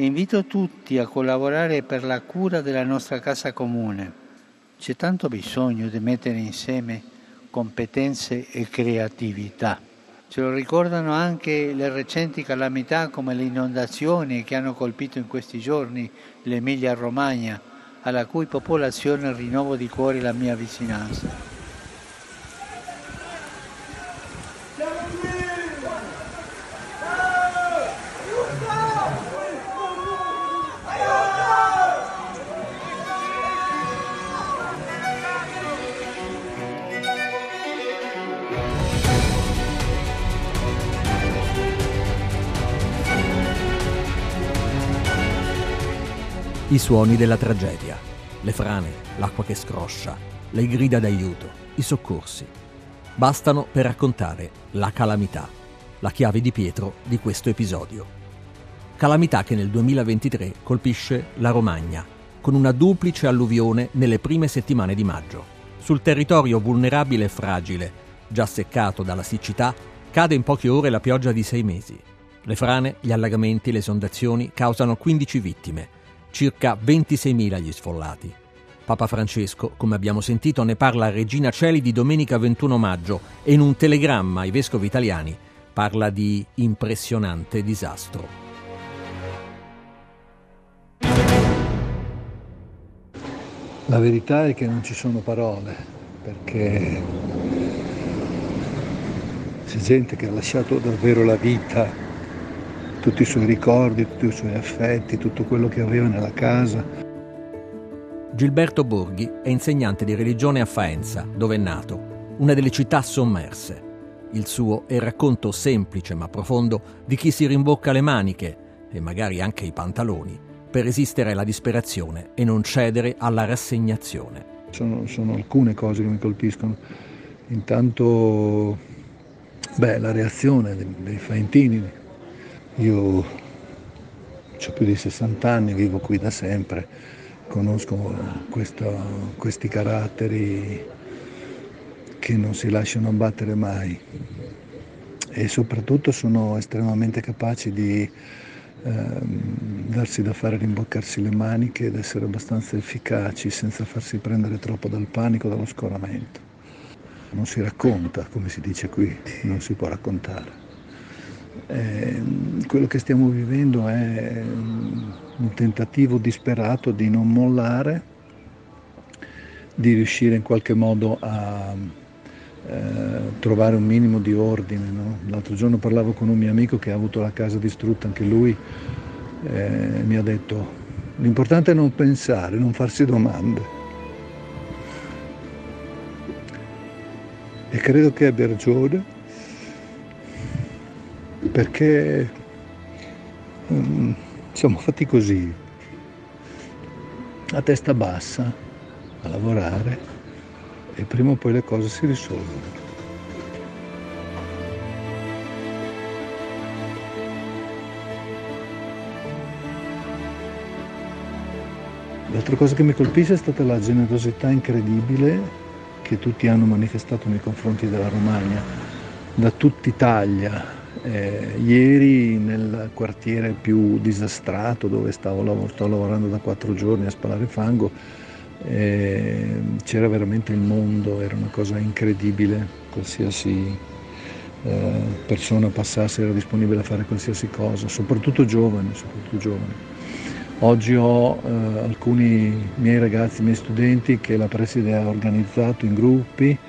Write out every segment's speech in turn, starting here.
Invito tutti a collaborare per la cura della nostra casa comune. C'è tanto bisogno di mettere insieme competenze e creatività. Ce lo ricordano anche le recenti calamità come le inondazioni che hanno colpito in questi giorni l'Emilia Romagna, alla cui popolazione rinnovo di cuore la mia vicinanza. I suoni della tragedia, le frane, l'acqua che scroscia, le grida d'aiuto, i soccorsi. Bastano per raccontare la calamità, la chiave di Pietro di questo episodio. Calamità che nel 2023 colpisce la Romagna, con una duplice alluvione nelle prime settimane di maggio. Sul territorio vulnerabile e fragile, già seccato dalla siccità, cade in poche ore la pioggia di sei mesi. Le frane, gli allagamenti, le esondazioni causano 15 vittime, circa 26.000 gli sfollati. Papa Francesco, come abbiamo sentito, ne parla a Regina Celi di domenica 21 maggio e in un telegramma ai vescovi italiani parla di impressionante disastro. La verità è che non ci sono parole, perché c'è gente che ha lasciato davvero la vita tutti i suoi ricordi, tutti i suoi affetti, tutto quello che aveva nella casa. Gilberto Borghi è insegnante di religione a Faenza, dove è nato, una delle città sommerse. Il suo è il racconto semplice ma profondo di chi si rimbocca le maniche e magari anche i pantaloni per resistere alla disperazione e non cedere alla rassegnazione. Sono, sono alcune cose che mi colpiscono. Intanto, beh, la reazione dei, dei faentini, io ho più di 60 anni, vivo qui da sempre, conosco questo, questi caratteri che non si lasciano abbattere mai e soprattutto sono estremamente capaci di eh, darsi da fare, rimboccarsi le maniche ed essere abbastanza efficaci senza farsi prendere troppo dal panico, dallo scoramento. Non si racconta, come si dice qui, non si può raccontare. Eh, quello che stiamo vivendo è un tentativo disperato di non mollare, di riuscire in qualche modo a eh, trovare un minimo di ordine. No? L'altro giorno parlavo con un mio amico che ha avuto la casa distrutta, anche lui eh, mi ha detto l'importante è non pensare, non farsi domande. E credo che abbia ragione perché um, siamo fatti così, a testa bassa, a lavorare e prima o poi le cose si risolvono. L'altra cosa che mi colpisce è stata la generosità incredibile che tutti hanno manifestato nei confronti della Romagna, da tutta Italia, eh, ieri nel quartiere più disastrato dove stavo, sto lavorando da quattro giorni a spalare fango eh, c'era veramente il mondo, era una cosa incredibile, qualsiasi eh, persona passasse era disponibile a fare qualsiasi cosa, soprattutto giovani. Soprattutto giovani. Oggi ho eh, alcuni miei ragazzi, miei studenti che la preside ha organizzato in gruppi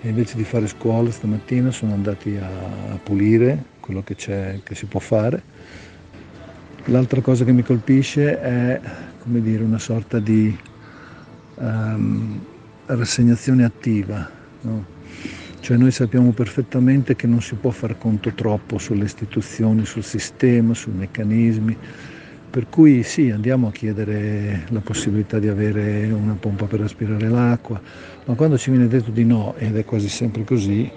e invece di fare scuola stamattina sono andati a, a pulire quello che, che si può fare. L'altra cosa che mi colpisce è dire, una sorta di um, rassegnazione attiva. No? Cioè noi sappiamo perfettamente che non si può far conto troppo sulle istituzioni, sul sistema, sui meccanismi, Per cui sì, andiamo a chiedere la possibilità di avere una pompa per aspirare l'acqua, ma quando ci viene detto di no, ed è quasi sempre così,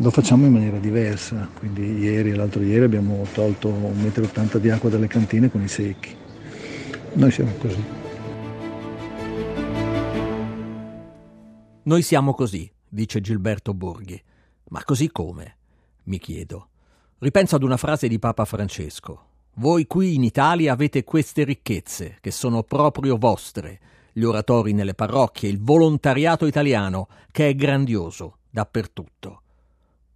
lo facciamo in maniera diversa. Quindi ieri e l'altro ieri abbiamo tolto 1,80 m di acqua dalle cantine con i secchi. Noi siamo così. Noi siamo così, dice Gilberto Borghi. Ma così come? Mi chiedo. Ripenso ad una frase di Papa Francesco. Voi qui in Italia avete queste ricchezze, che sono proprio vostre, gli oratori nelle parrocchie, il volontariato italiano, che è grandioso dappertutto.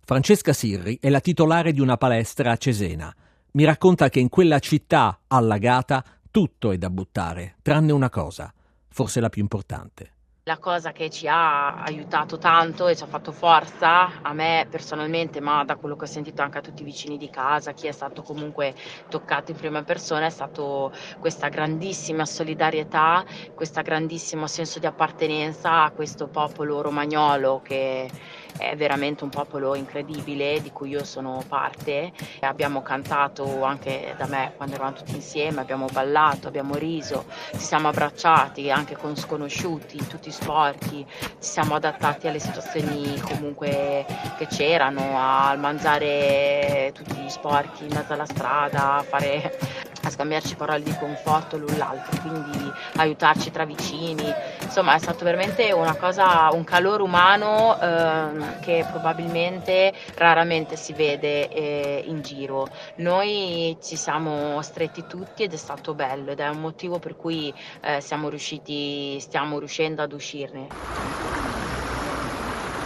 Francesca Sirri è la titolare di una palestra a Cesena. Mi racconta che in quella città allagata tutto è da buttare, tranne una cosa, forse la più importante. La cosa che ci ha aiutato tanto e ci ha fatto forza a me personalmente, ma da quello che ho sentito anche a tutti i vicini di casa, chi è stato comunque toccato in prima persona, è stato questa grandissima solidarietà, questo grandissimo senso di appartenenza a questo popolo romagnolo che è veramente un popolo incredibile di cui io sono parte. Abbiamo cantato anche da me quando eravamo tutti insieme, abbiamo ballato, abbiamo riso, ci siamo abbracciati anche con sconosciuti tutti sporchi, ci siamo adattati alle situazioni comunque che c'erano, al mangiare tutti sporchi in mezzo alla strada, a fare a scambiarci parole di conforto l'un l'altro, quindi aiutarci tra vicini. Insomma, è stato veramente una cosa, un calore umano eh, che probabilmente raramente si vede eh, in giro. Noi ci siamo stretti tutti ed è stato bello ed è un motivo per cui eh, siamo riusciti, stiamo riuscendo ad uscirne.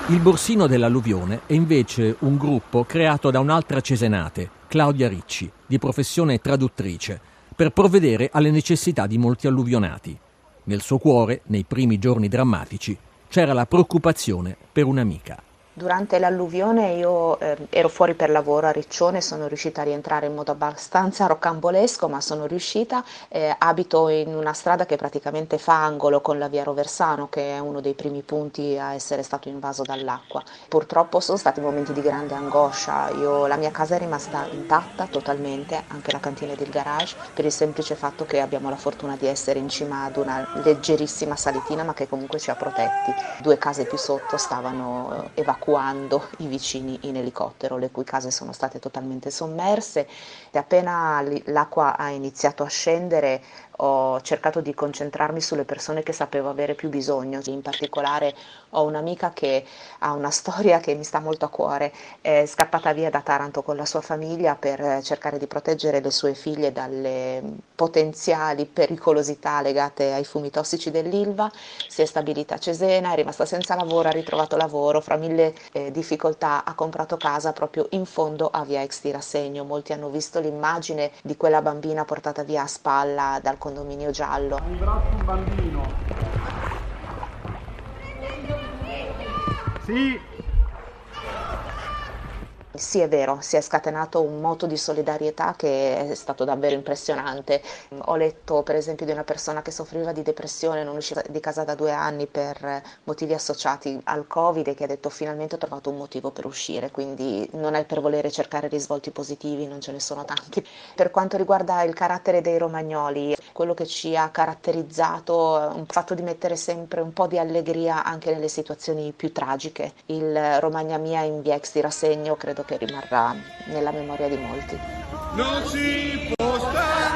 Il Borsino dell'Alluvione è invece un gruppo creato da un'altra cesenate, Claudia Ricci, di professione traduttrice, per provvedere alle necessità di molti alluvionati. Nel suo cuore, nei primi giorni drammatici, c'era la preoccupazione per un'amica. Durante l'alluvione io eh, ero fuori per lavoro a Riccione, sono riuscita a rientrare in modo abbastanza rocambolesco, ma sono riuscita. Eh, abito in una strada che praticamente fa angolo con la via Roversano, che è uno dei primi punti a essere stato invaso dall'acqua. Purtroppo sono stati momenti di grande angoscia. Io, la mia casa è rimasta intatta totalmente, anche la cantina ed il garage, per il semplice fatto che abbiamo la fortuna di essere in cima ad una leggerissima salitina, ma che comunque ci ha protetti. Due case più sotto stavano eh, evacuando i vicini in elicottero, le cui case sono state totalmente sommerse. E appena l'acqua ha iniziato a scendere ho cercato di concentrarmi sulle persone che sapevo avere più bisogno, in particolare ho un'amica che ha una storia che mi sta molto a cuore, è scappata via da Taranto con la sua famiglia per cercare di proteggere le sue figlie dalle potenziali pericolosità legate ai fumi tossici dell'Ilva, si è stabilita a Cesena, è rimasta senza lavoro, ha ritrovato lavoro, fra mille eh, difficoltà ha comprato casa proprio in fondo a via Ex Tirassegno, molti hanno visto l'immagine di quella bambina portata via a spalla dal condominio giallo. Un braccio un bambino. Sì, sì, è vero, si è scatenato un moto di solidarietà che è stato davvero impressionante. Ho letto per esempio di una persona che soffriva di depressione, non usciva di casa da due anni per motivi associati al Covid e che ha detto finalmente ho trovato un motivo per uscire, quindi non è per volere cercare risvolti positivi, non ce ne sono tanti. Per quanto riguarda il carattere dei romagnoli, quello che ci ha caratterizzato è un fatto di mettere sempre un po' di allegria anche nelle situazioni più tragiche. Il Romagna Mia in via ex di rassegno credo che rimarrà nella memoria di molti. Non si può stare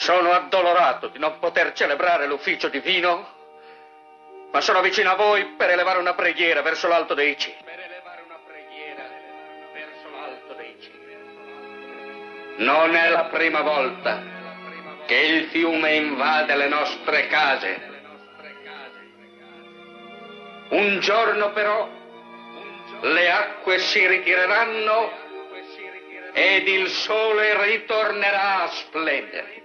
Sono addolorato di non poter celebrare l'ufficio divino ma sono vicino a voi per elevare una preghiera verso l'alto dei cieli. Per elevare una preghiera verso l'alto dei cieli. Non è la prima volta che il fiume invade le nostre case. Un giorno però le acque si ritireranno ed il sole ritornerà a splendere.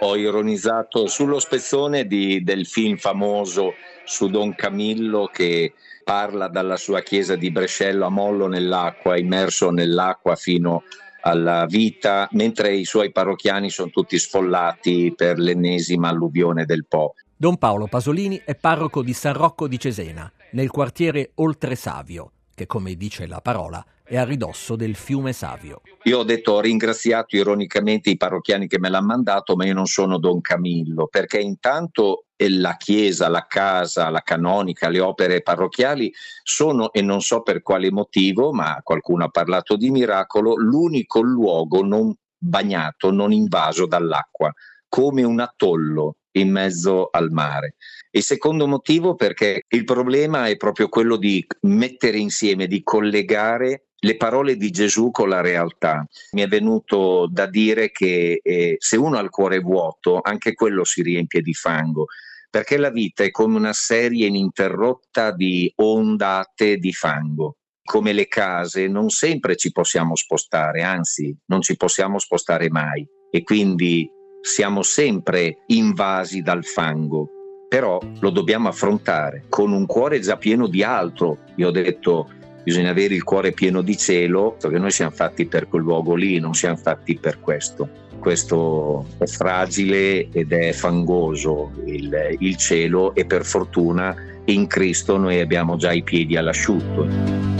Ho ironizzato sullo spezzone di, del film famoso su Don Camillo che parla dalla sua chiesa di Brescello a mollo nell'acqua, immerso nell'acqua fino alla vita, mentre i suoi parrocchiani sono tutti sfollati per l'ennesima alluvione del Po. Don Paolo Pasolini è parroco di San Rocco di Cesena, nel quartiere Oltre Savio, che come dice la parola è a ridosso del fiume Savio. Io ho detto, ho ringraziato ironicamente i parrocchiani che me l'hanno mandato, ma io non sono Don Camillo, perché intanto la chiesa, la casa, la canonica, le opere parrocchiali sono, e non so per quale motivo, ma qualcuno ha parlato di miracolo, l'unico luogo non bagnato, non invaso dall'acqua, come un atollo in mezzo al mare. Il secondo motivo perché il problema è proprio quello di mettere insieme, di collegare le parole di Gesù con la realtà. Mi è venuto da dire che eh, se uno ha il cuore vuoto, anche quello si riempie di fango, perché la vita è come una serie ininterrotta di ondate di fango. Come le case non sempre ci possiamo spostare, anzi non ci possiamo spostare mai e quindi siamo sempre invasi dal fango, però lo dobbiamo affrontare con un cuore già pieno di altro. Io ho detto bisogna avere il cuore pieno di cielo, perché noi siamo fatti per quel luogo lì, non siamo fatti per questo. Questo è fragile ed è fangoso il, il cielo e per fortuna in Cristo noi abbiamo già i piedi all'asciutto.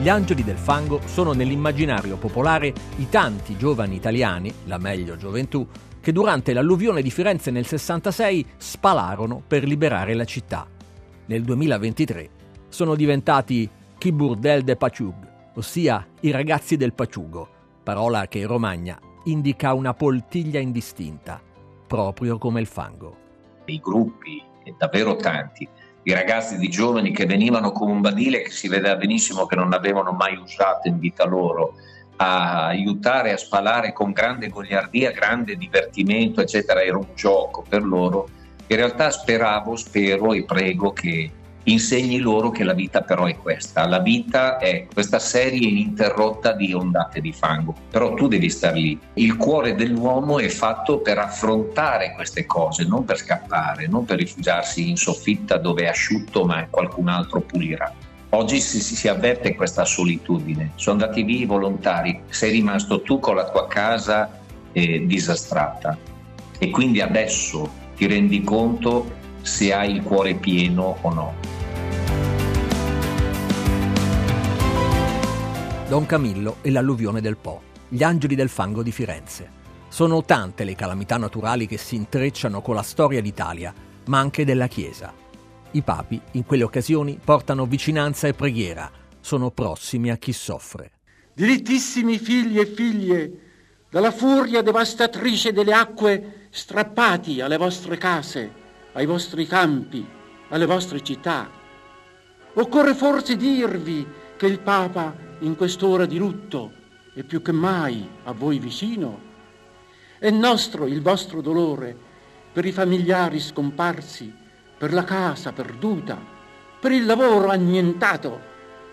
Gli angeli del fango sono nell'immaginario popolare i tanti giovani italiani, la meglio gioventù, che durante l'alluvione di Firenze nel 66 spalarono per liberare la città. Nel 2023 sono diventati Kiburdel de Paciug, ossia i ragazzi del Paciugo, parola che in Romagna indica una poltiglia indistinta, proprio come il fango. I gruppi, davvero tanti, di ragazzi, di giovani che venivano con un badile che si vedeva benissimo che non avevano mai usato in vita loro, a aiutare a spalare con grande goliardia, grande divertimento, eccetera, era un gioco per loro. In realtà speravo, spero e prego che insegni loro che la vita però è questa, la vita è questa serie ininterrotta di ondate di fango, però tu devi star lì. Il cuore dell'uomo è fatto per affrontare queste cose, non per scappare, non per rifugiarsi in soffitta dove è asciutto ma qualcun altro pulirà. Oggi si, si, avverte questa solitudine, sono andati via i volontari, sei rimasto tu con la tua casa eh, disastrata e quindi adesso ti rendi conto se hai il cuore pieno o no. Don Camillo e l'alluvione del Po, gli angeli del fango di Firenze. Sono tante le calamità naturali che si intrecciano con la storia d'Italia, ma anche della Chiesa. I papi, in quelle occasioni, portano vicinanza e preghiera, sono prossimi a chi soffre. Dilettissimi figli e figlie, dalla furia devastatrice delle acque strappati alle vostre case, ai vostri campi, alle vostre città. Occorre forse dirvi che il Papa in quest'ora di lutto e più che mai a voi vicino. È nostro il vostro dolore per i familiari scomparsi, per la casa perduta, per il lavoro annientato,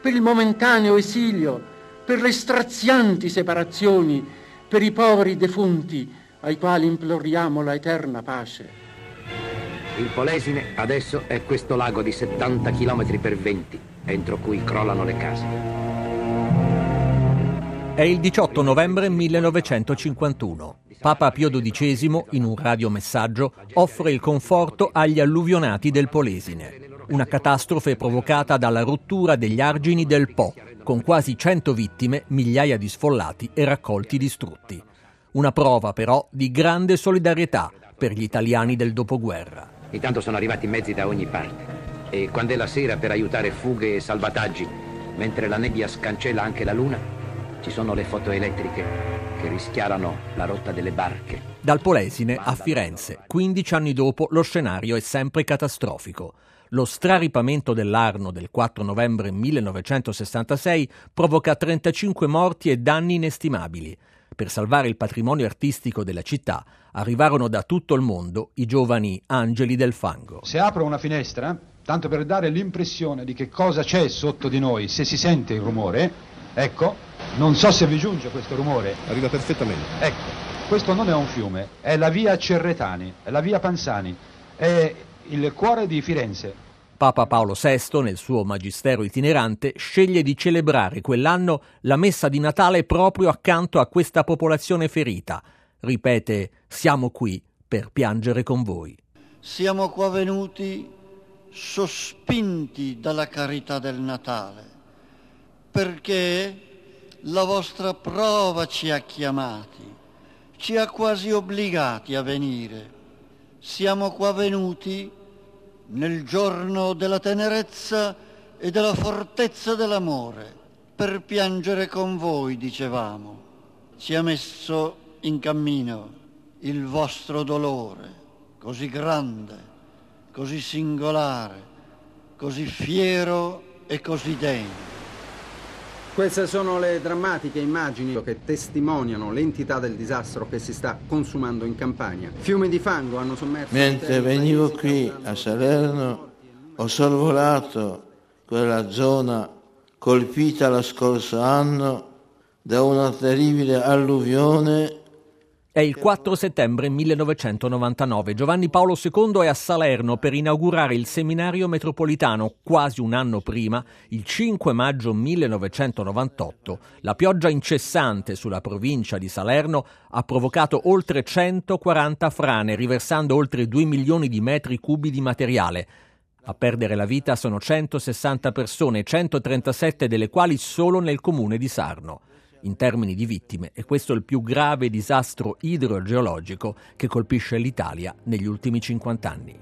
per il momentaneo esilio, per le strazianti separazioni, per i poveri defunti ai quali imploriamo la eterna pace. Il Polesine adesso è questo lago di 70 km per 20, entro cui crollano le case. È il 18 novembre 1951. Papa Pio XII, in un radiomessaggio, offre il conforto agli alluvionati del Polesine. Una catastrofe provocata dalla rottura degli argini del Po, con quasi 100 vittime, migliaia di sfollati e raccolti distrutti. Una prova però di grande solidarietà per gli italiani del dopoguerra. Intanto sono arrivati mezzi da ogni parte e quando è la sera per aiutare fughe e salvataggi, mentre la nebbia scancella anche la luna, ci sono le foto elettriche che rischiarano la rotta delle barche. Dal Polesine a Firenze, 15 anni dopo, lo scenario è sempre catastrofico. Lo straripamento dell'Arno del 4 novembre 1966 provoca 35 morti e danni inestimabili. Per salvare il patrimonio artistico della città arrivarono da tutto il mondo i giovani angeli del fango. Se apro una finestra, tanto per dare l'impressione di che cosa c'è sotto di noi, se si sente il rumore, ecco, non so se vi giunge questo rumore. Arriva perfettamente. Ecco, Questo non è un fiume, è la via Cerretani, è la via Panzani, è il cuore di Firenze. Papa Paolo VI, nel suo magistero itinerante, sceglie di celebrare quell'anno la messa di Natale proprio accanto a questa popolazione ferita. Ripete, siamo qui per piangere con voi. Siamo qua venuti sospinti dalla carità del Natale, perché la vostra prova ci ha chiamati ci ha quasi obbligati a venire. Siamo qua venuti nel giorno della tenerezza e della fortezza dell'amore, per piangere con voi, dicevamo. Ci ha messo in cammino il vostro dolore, così grande, così singolare, così fiero e così degno. Queste sono le drammatiche immagini che testimoniano l'entità del disastro che si sta consumando in Campania. Fiumi di fango hanno sommerso... Mentre venivo qui a Salerno ho sorvolato quella zona colpita lo scorso anno da una terribile alluvione è il 4 settembre 1999. Giovanni Paolo II è a Salerno per inaugurare il seminario metropolitano. Quasi un anno prima, il 5 maggio 1998, la pioggia incessante sulla provincia di Salerno ha provocato oltre 140 frane, riversando oltre 2 milioni di metri cubi di materiale. A perdere la vita sono 160 persone, 137 delle quali solo nel comune di Sarno in termini di vittime e questo è il più grave disastro idrogeologico che colpisce l'Italia negli ultimi 50 anni.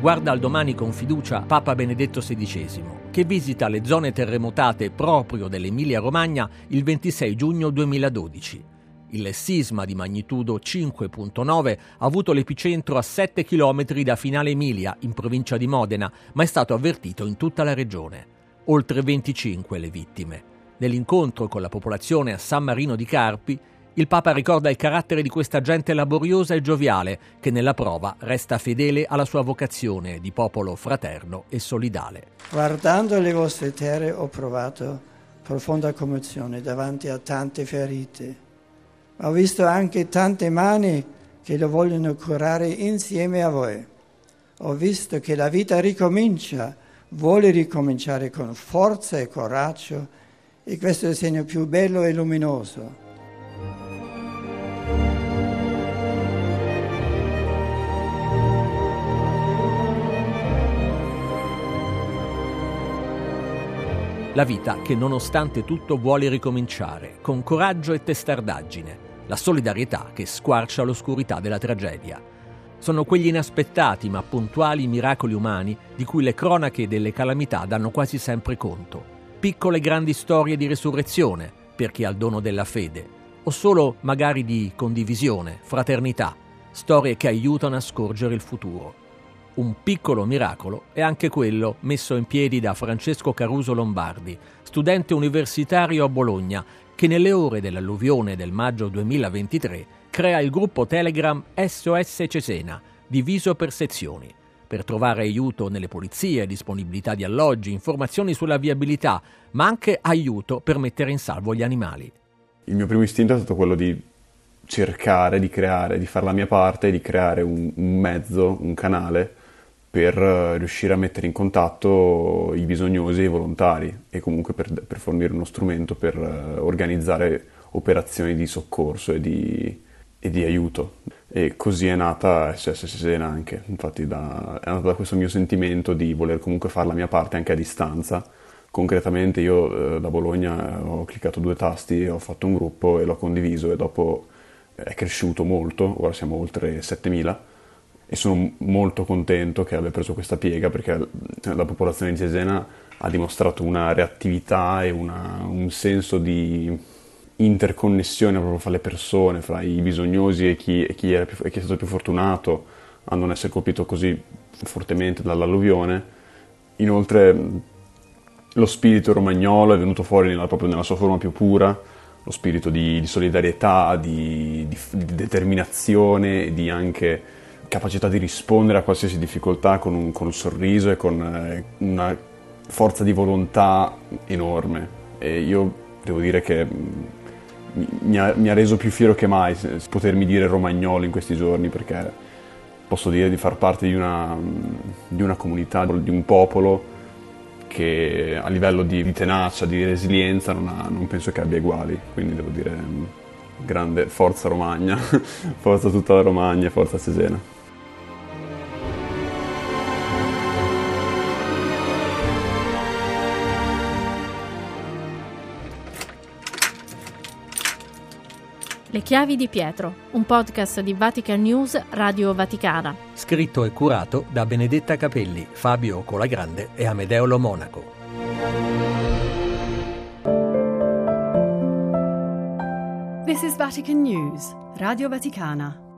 Guarda al domani con fiducia Papa Benedetto XVI, che visita le zone terremotate proprio dell'Emilia-Romagna il 26 giugno 2012. Il sisma di magnitudo 5.9 ha avuto l'epicentro a 7 km da Finale Emilia, in provincia di Modena, ma è stato avvertito in tutta la regione oltre 25 le vittime. Nell'incontro con la popolazione a San Marino di Carpi, il Papa ricorda il carattere di questa gente laboriosa e gioviale che nella prova resta fedele alla sua vocazione di popolo fraterno e solidale. Guardando le vostre terre ho provato profonda commozione davanti a tante ferite, ma ho visto anche tante mani che lo vogliono curare insieme a voi. Ho visto che la vita ricomincia vuole ricominciare con forza e coraggio e questo è il segno più bello e luminoso. La vita che nonostante tutto vuole ricominciare, con coraggio e testardaggine, la solidarietà che squarcia l'oscurità della tragedia. Sono quegli inaspettati ma puntuali miracoli umani di cui le cronache delle calamità danno quasi sempre conto. Piccole grandi storie di resurrezione per chi ha il dono della fede, o solo magari di condivisione, fraternità, storie che aiutano a scorgere il futuro. Un piccolo miracolo è anche quello messo in piedi da Francesco Caruso Lombardi, studente universitario a Bologna, che nelle ore dell'alluvione del maggio 2023 crea il gruppo Telegram SOS Cesena, diviso per sezioni, per trovare aiuto nelle pulizie, disponibilità di alloggi, informazioni sulla viabilità, ma anche aiuto per mettere in salvo gli animali. Il mio primo istinto è stato quello di cercare di creare, di fare la mia parte, di creare un, un mezzo, un canale per eh, riuscire a mettere in contatto i bisognosi e i volontari e comunque per, per fornire uno strumento per uh, organizzare operazioni di soccorso e di, e di aiuto. E così è nata SOS Cesena anche, infatti da, è nata da questo mio sentimento di voler comunque fare la mia parte anche a distanza. Concretamente io eh, da Bologna ho cliccato due tasti, ho fatto un gruppo e l'ho condiviso e dopo è cresciuto molto, ora siamo oltre 7000 e sono molto contento che abbia preso questa piega perché la popolazione di Cesena ha dimostrato una reattività e una, un senso di interconnessione proprio fra le persone, fra i bisognosi e chi, e chi, più, e chi è stato più fortunato a non essere colpito così fortemente dall'alluvione. Inoltre lo spirito romagnolo è venuto fuori nella, proprio nella sua forma più pura, lo spirito di, di solidarietà, di, di, di, determinazione, di anche capacità di rispondere a qualsiasi difficoltà con un, con un sorriso e con eh, una forza di volontà enorme. E io devo dire che mi ha, mi ha, reso più fiero che mai potermi dire romagnolo in questi giorni perché posso dire di far parte di una, di una comunità, di un popolo che a livello di, di tenacia, di resilienza non, ha, non, penso che abbia uguali, quindi devo dire mm, grande forza Romagna, forza tutta la Romagna, forza Cesena. Le chiavi di Pietro, un podcast di Vatican News Radio Vaticana. Scritto e curato da Benedetta Capelli, Fabio Colagrande e Amedeo Lo Monaco. This is Vatican News, Radio Vaticana.